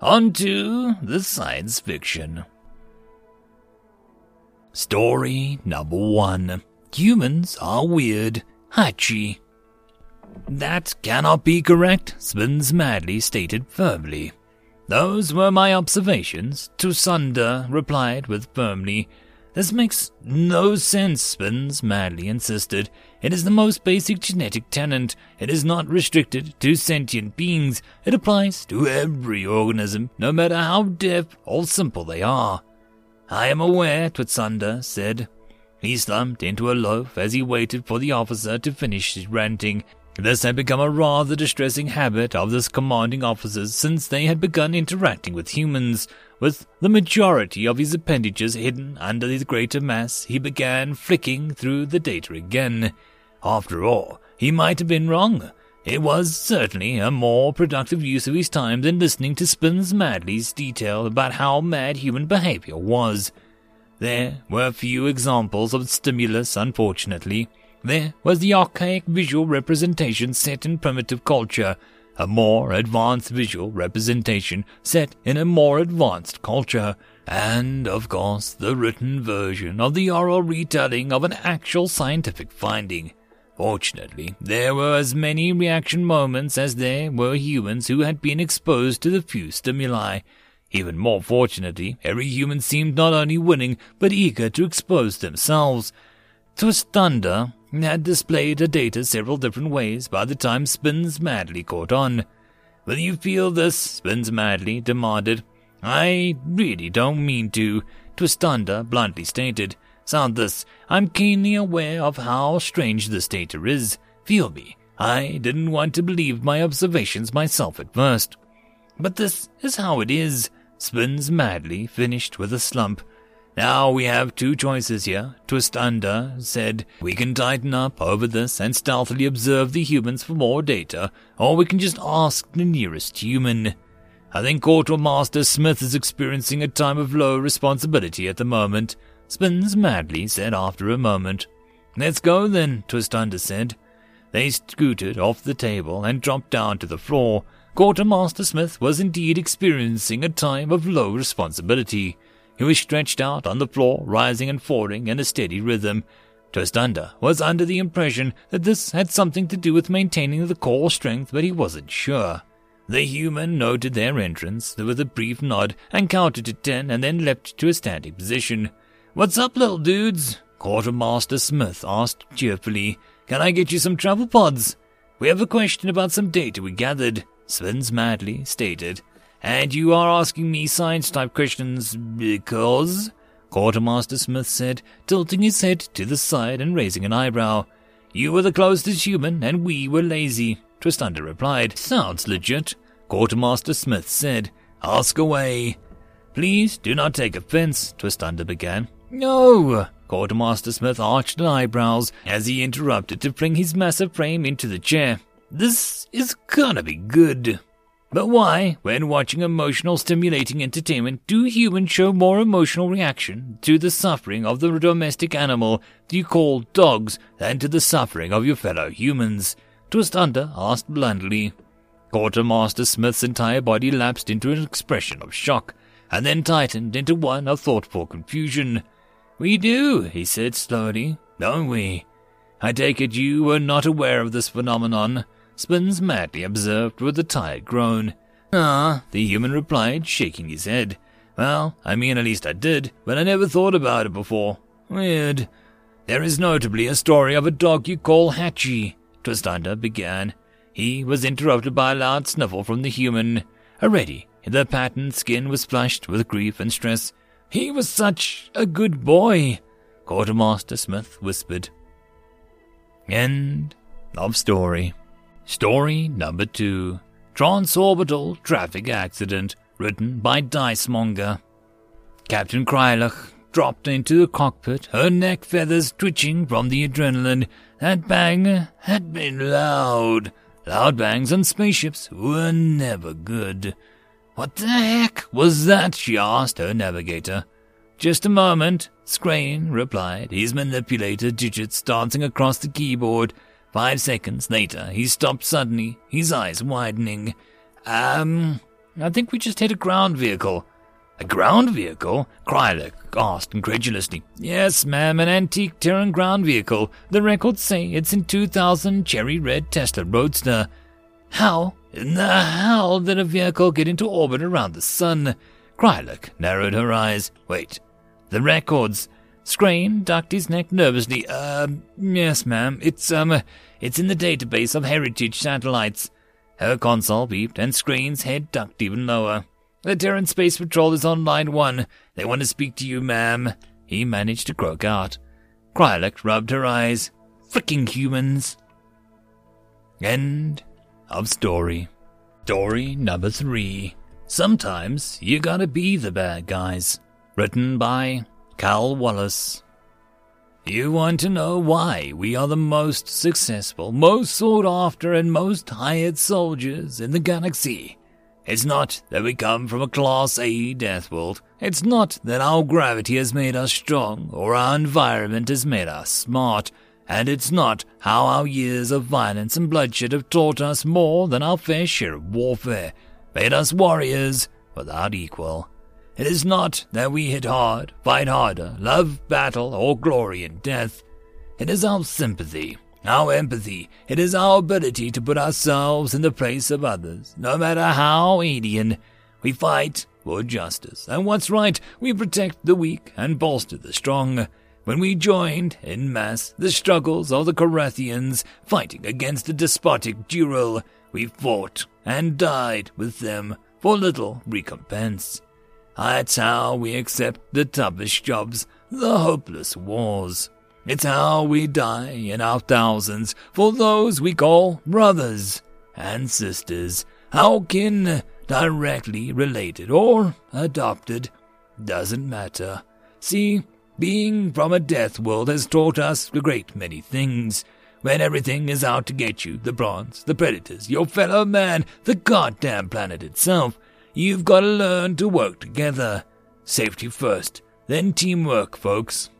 On to the science fiction. Story number one Humans are weird. Hachi. That cannot be correct, Spins madly stated firmly. Those were my observations, Tusunda replied with firmly. This makes no sense, Spins madly insisted. It is the most basic genetic tenet. It is not restricted to sentient beings. It applies to every organism, no matter how deaf or simple they are. I am aware, Twistunda said. He slumped into a loaf as he waited for the officer to finish his ranting. This had become a rather distressing habit of this commanding officer's since they had begun interacting with humans. With the majority of his appendages hidden under the greater mass, he began flicking through the data again. After all, he might have been wrong. It was certainly a more productive use of his time than listening to Spins Madly's detail about how mad human behavior was. There were few examples of stimulus, unfortunately. There was the archaic visual representation set in primitive culture, a more advanced visual representation set in a more advanced culture, and, of course, the written version of the oral retelling of an actual scientific finding. Fortunately, there were as many reaction moments as there were humans who had been exposed to the few stimuli. Even more fortunately, every human seemed not only willing, but eager to expose themselves. Twistunda had displayed her data several different ways by the time Spins Madly caught on. Will you feel this? Spins Madly demanded. I really don't mean to, Twistunda bluntly stated. Sound this, I'm keenly aware of how strange this data is. Feel me, I didn't want to believe my observations myself at first. But this is how it is. Spins madly, finished with a slump. Now we have two choices here. Twistunda said we can tighten up over this and stealthily observe the humans for more data, or we can just ask the nearest human. I think Quartermaster Smith is experiencing a time of low responsibility at the moment. Spins madly said after a moment. Let's go then, Twistunda said. They scooted off the table and dropped down to the floor. Quartermaster Smith was indeed experiencing a time of low responsibility. He was stretched out on the floor, rising and falling in a steady rhythm. Twistunda was under the impression that this had something to do with maintaining the core strength, but he wasn't sure. The human noted their entrance with a brief nod and counted to ten and then leapt to a standing position. What's up, little dudes? Quartermaster Smith asked cheerfully. Can I get you some travel pods? We have a question about some data we gathered, Spins madly stated. And you are asking me science type questions because? Quartermaster Smith said, tilting his head to the side and raising an eyebrow. You were the closest human, and we were lazy, Twistunda replied. Sounds legit, Quartermaster Smith said. Ask away. Please do not take offense, Twistunda began. No! Quartermaster Smith arched an eyebrows as he interrupted to fling his massive frame into the chair. This is gonna be good. But why, when watching emotional stimulating entertainment, do humans show more emotional reaction to the suffering of the domestic animal you call dogs than to the suffering of your fellow humans? Twistunda asked blandly. Quartermaster Smith's entire body lapsed into an expression of shock, and then tightened into one of thoughtful confusion. We do, he said slowly, don't we? I take it you were not aware of this phenomenon, Spins madly observed with a tired groan. Ah, the human replied, shaking his head. Well, I mean, at least I did, but I never thought about it before. Weird. There is notably a story of a dog you call Hachi, Twistunda began. He was interrupted by a loud sniffle from the human. Already, the patterned skin was flushed with grief and stress. He was such a good boy, Quartermaster Smith whispered. End of story. Story number two Transorbital Traffic Accident, written by Dicemonger. Captain Krylach dropped into the cockpit, her neck feathers twitching from the adrenaline. That bang had been loud. Loud bangs on spaceships were never good. What the heck was that? she asked her navigator. Just a moment, Scrane replied, his manipulator digits dancing across the keyboard. Five seconds later, he stopped suddenly, his eyes widening. Um, I think we just hit a ground vehicle. A ground vehicle? Krylak asked incredulously. Yes, ma'am, an antique Terran ground vehicle. The records say it's in 2000 cherry red Tesla Roadster. How in the hell did a vehicle get into orbit around the sun? Krylak narrowed her eyes. Wait, the records. Scrane ducked his neck nervously. Uh, yes, ma'am. It's, um, it's in the database of heritage satellites. Her console beeped, and Scrane's head ducked even lower. The Terran Space Patrol is on line one. They want to speak to you, ma'am. He managed to croak out. Krylak rubbed her eyes. Fricking humans. End of story. Story number three. Sometimes you gotta be the bad guys. Written by Cal Wallace. You want to know why we are the most successful, most sought after, and most hired soldiers in the galaxy? It's not that we come from a Class A death world. It's not that our gravity has made us strong or our environment has made us smart. And it's not how our years of violence and bloodshed have taught us more than our fair share of warfare, made us warriors without equal. It is not that we hit hard, fight harder, love battle, or glory in death. It is our sympathy, our empathy. It is our ability to put ourselves in the place of others, no matter how alien. We fight for justice, and what's right, we protect the weak and bolster the strong. When we joined, in mass, the struggles of the Korathians fighting against the despotic Dural, we fought and died with them for little recompense. That's how we accept the toughest jobs, the hopeless wars. It's how we die in our thousands for those we call brothers and sisters, our kin, directly related or adopted. Doesn't matter. See, being from a death world has taught us a great many things. When everything is out to get you, the bronze, the predators, your fellow man, the goddamn planet itself, You've got to learn to work together. Safety first, then teamwork, folks.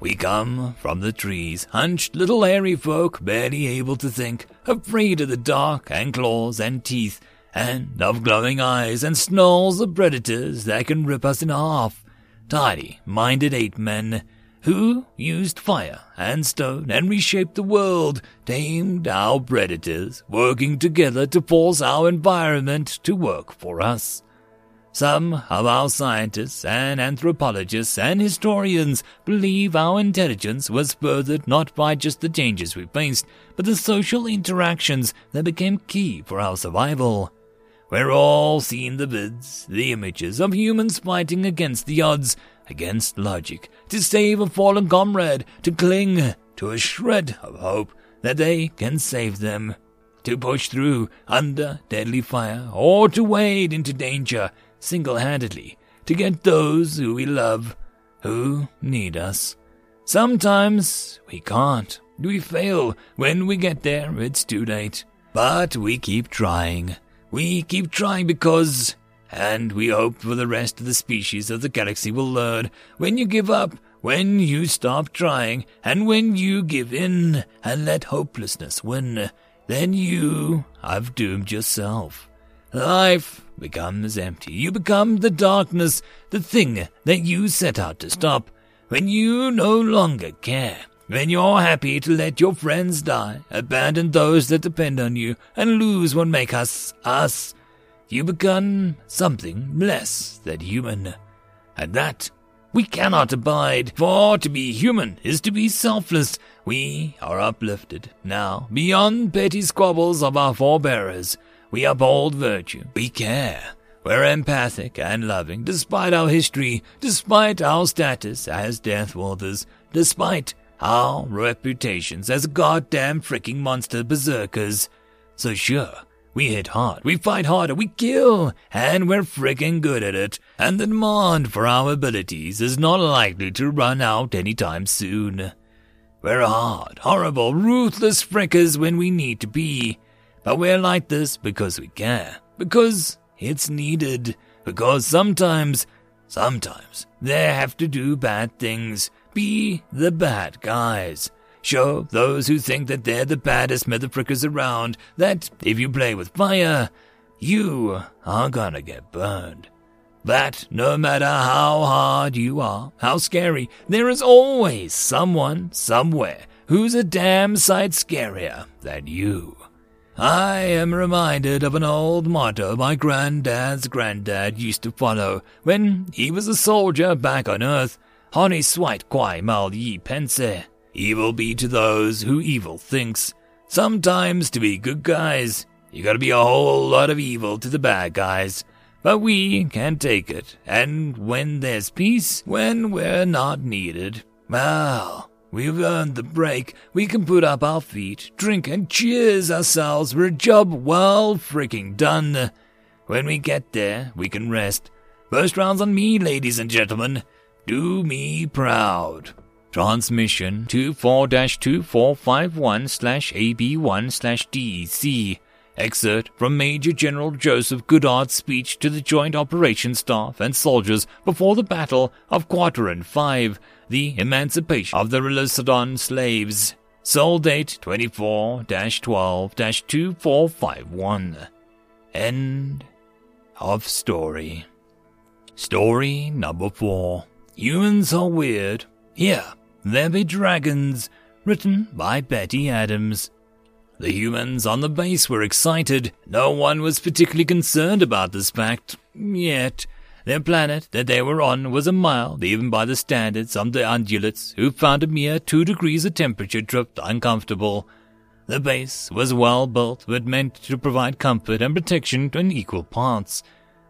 We come from the trees, hunched little hairy folk, barely able to think, afraid of the dark and claws and teeth, and of glowing eyes and snarls of predators that can rip us in half. Tidy minded ape men who used fire and stone and reshaped the world, tamed our predators, working together to force our environment to work for us. Some of our scientists and anthropologists and historians believe our intelligence was furthered not by just the changes we faced, but the social interactions that became key for our survival. We're all seeing the vids, the images of humans fighting against the odds, against logic, to save a fallen comrade, to cling to a shred of hope that they can save them, to push through under deadly fire, or to wade into danger single-handedly to get those who we love, who need us. Sometimes we can't. We fail. When we get there, it's too late. But we keep trying. We keep trying because and we hope for the rest of the species of the galaxy will learn when you give up, when you stop trying, and when you give in and let hopelessness win, then you have doomed yourself. Life becomes empty. You become the darkness, the thing that you set out to stop. When you no longer care, when you're happy to let your friends die, abandon those that depend on you, and lose what makes us us, you become something less than human. And that we cannot abide, for to be human is to be selfless. We are uplifted now beyond petty squabbles of our forebearers. We uphold virtue. We care. We're empathic and loving, despite our history, despite our status as Death Worlders, despite our reputations as goddamn freaking monster berserkers. So sure, We hit hard, we fight harder, we kill, and we're freaking good at it. And the demand for our abilities is not likely to run out anytime soon. We're hard, horrible, ruthless frickers when we need to be. But we're like this because we care. Because it's needed. Because sometimes, sometimes, they have to do bad things. Be the bad guys. Show those who think that they're the baddest motherfuckers around that if you play with fire, you are gonna get burned. That no matter how hard you are, how scary, there is always someone somewhere who's a damn sight scarier than you. I am reminded of an old motto my granddad's granddad used to follow when he was a soldier back on earth. Honi soit qui mal y pense. Evil be to those who evil thinks. Sometimes to be good guys, you gotta be a whole lot of evil to the bad guys. But we can take it, and when there's peace, when we're not needed, well, we've earned the break. We can put up our feet, drink, and cheers ourselves for a job well freaking done. When we get there, we can rest. First round's on me, ladies and gentlemen. Do me proud. Transmission 24-2451 slash AB1 slash DEC. Excerpt from Major General Joseph Goodard's speech to the Joint Operations Staff and soldiers before the Battle of Quadrant 5, the emancipation of the Relocedon slaves. Sol date 24-12-2451. End of story. Story number 4. Humans are weird. Here, there be dragons. Written by Betty Adams. The humans on the base were excited. No one was particularly concerned about this fact. Yet, their planet that they were on was a mild even by the standards of the undulates, who found a mere two degrees of temperature drift uncomfortable. The base was well built, but meant to provide comfort and protection in equal parts.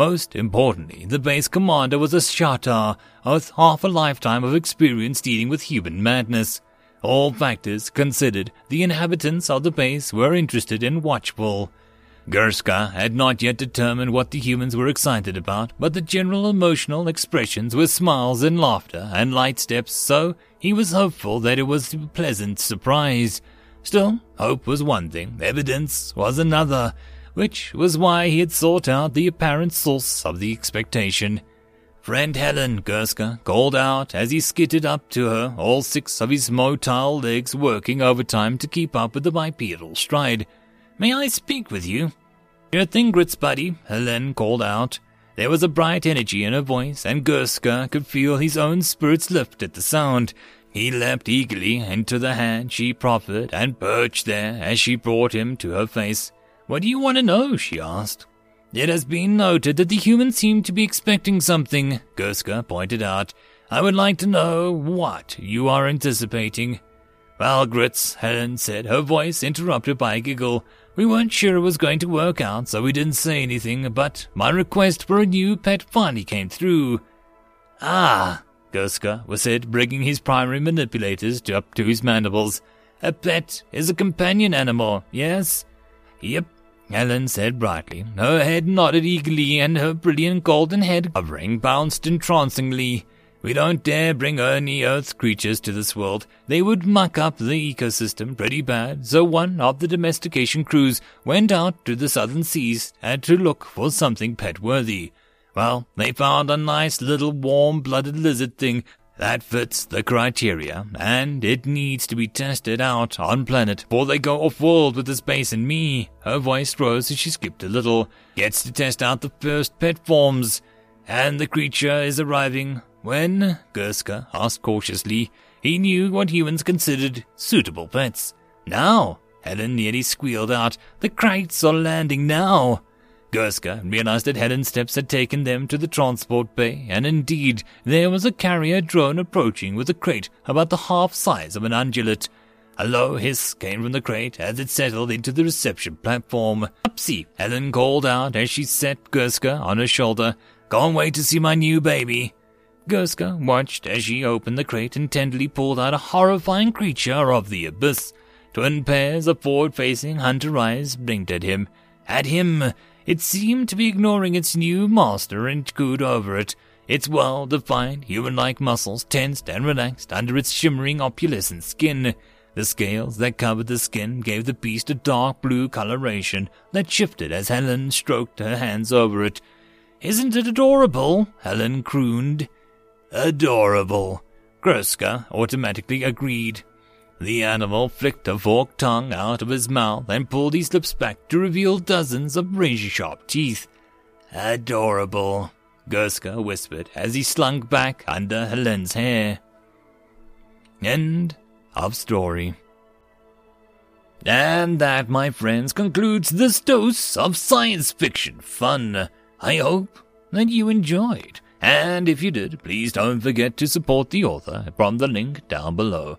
Most importantly, the base commander was a Shatar with half a lifetime of experience dealing with human madness. All factors considered, the inhabitants of the base were interested and watchful. Gerska had not yet determined what the humans were excited about, but the general emotional expressions were smiles and laughter and light steps, so he was hopeful that it was a pleasant surprise. Still, hope was one thing, evidence was another, which was why he had sought out the apparent source of the expectation. Friend Helen, Gerska called out as he skidded up to her, all six of his motile legs working overtime to keep up with the bipedal stride. May I speak with you? Your Thingrits, buddy, Helen called out. There was a bright energy in her voice, and Gerska could feel his own spirits lift at the sound. He leapt eagerly into the hand she proffered and perched there as she brought him to her face. What do you want to know? she asked. It has been noted that the humans seem to be expecting something, Gerska pointed out. I would like to know what you are anticipating. Well, Grits, Helen said, her voice interrupted by a giggle. We weren't sure it was going to work out, so we didn't say anything, but my request for a new pet finally came through. Ah, Gerska was said, bringing his primary manipulators up to his mandibles. A pet is a companion animal, yes? Yep, Helen said brightly. Her head nodded eagerly, and her brilliant golden head covering bounced entrancingly. We don't dare bring any Earth creatures to this world. They would muck up the ecosystem pretty bad, so one of the domestication crews went out to the southern seas and to look for something pet-worthy. Well, they found a nice little warm-blooded lizard thing that fits the criteria, and it needs to be tested out on planet before they go off world with the space and me. Her voice rose as she skipped a little. Gets to test out the first pet forms. And the creature is arriving when, Gerska asked cautiously, he knew what humans considered suitable pets. Now, Helen nearly squealed out, the crates are landing now. Gerska realized that Helen's steps had taken them to the transport bay, and indeed there was a carrier drone approaching with a crate about the half size of an undulate. A low hiss came from the crate as it settled into the reception platform. Upsy, Helen called out as she set Gerska on her shoulder. Can't wait to see my new baby. Gerska watched as she opened the crate and tenderly pulled out a horrifying creature of the abyss. Twin pairs of forward-facing hunter eyes blinked at him. at him. It seemed to be ignoring its new master and cooed over it. Its well defined, human like muscles tensed and relaxed under its shimmering opalescent skin. The scales that covered the skin gave the beast a dark blue coloration that shifted as Helen stroked her hands over it. Isn't it adorable? Helen crooned. Adorable. Gerska automatically agreed. The animal flicked a forked tongue out of his mouth and pulled his lips back to reveal dozens of razor-sharp teeth. Adorable, Gerska whispered as he slunk back under Helen's hair. End of story. And that, my friends, concludes this dose of science fiction fun. I hope that you enjoyed. And if you did, please don't forget to support the author from the link down below.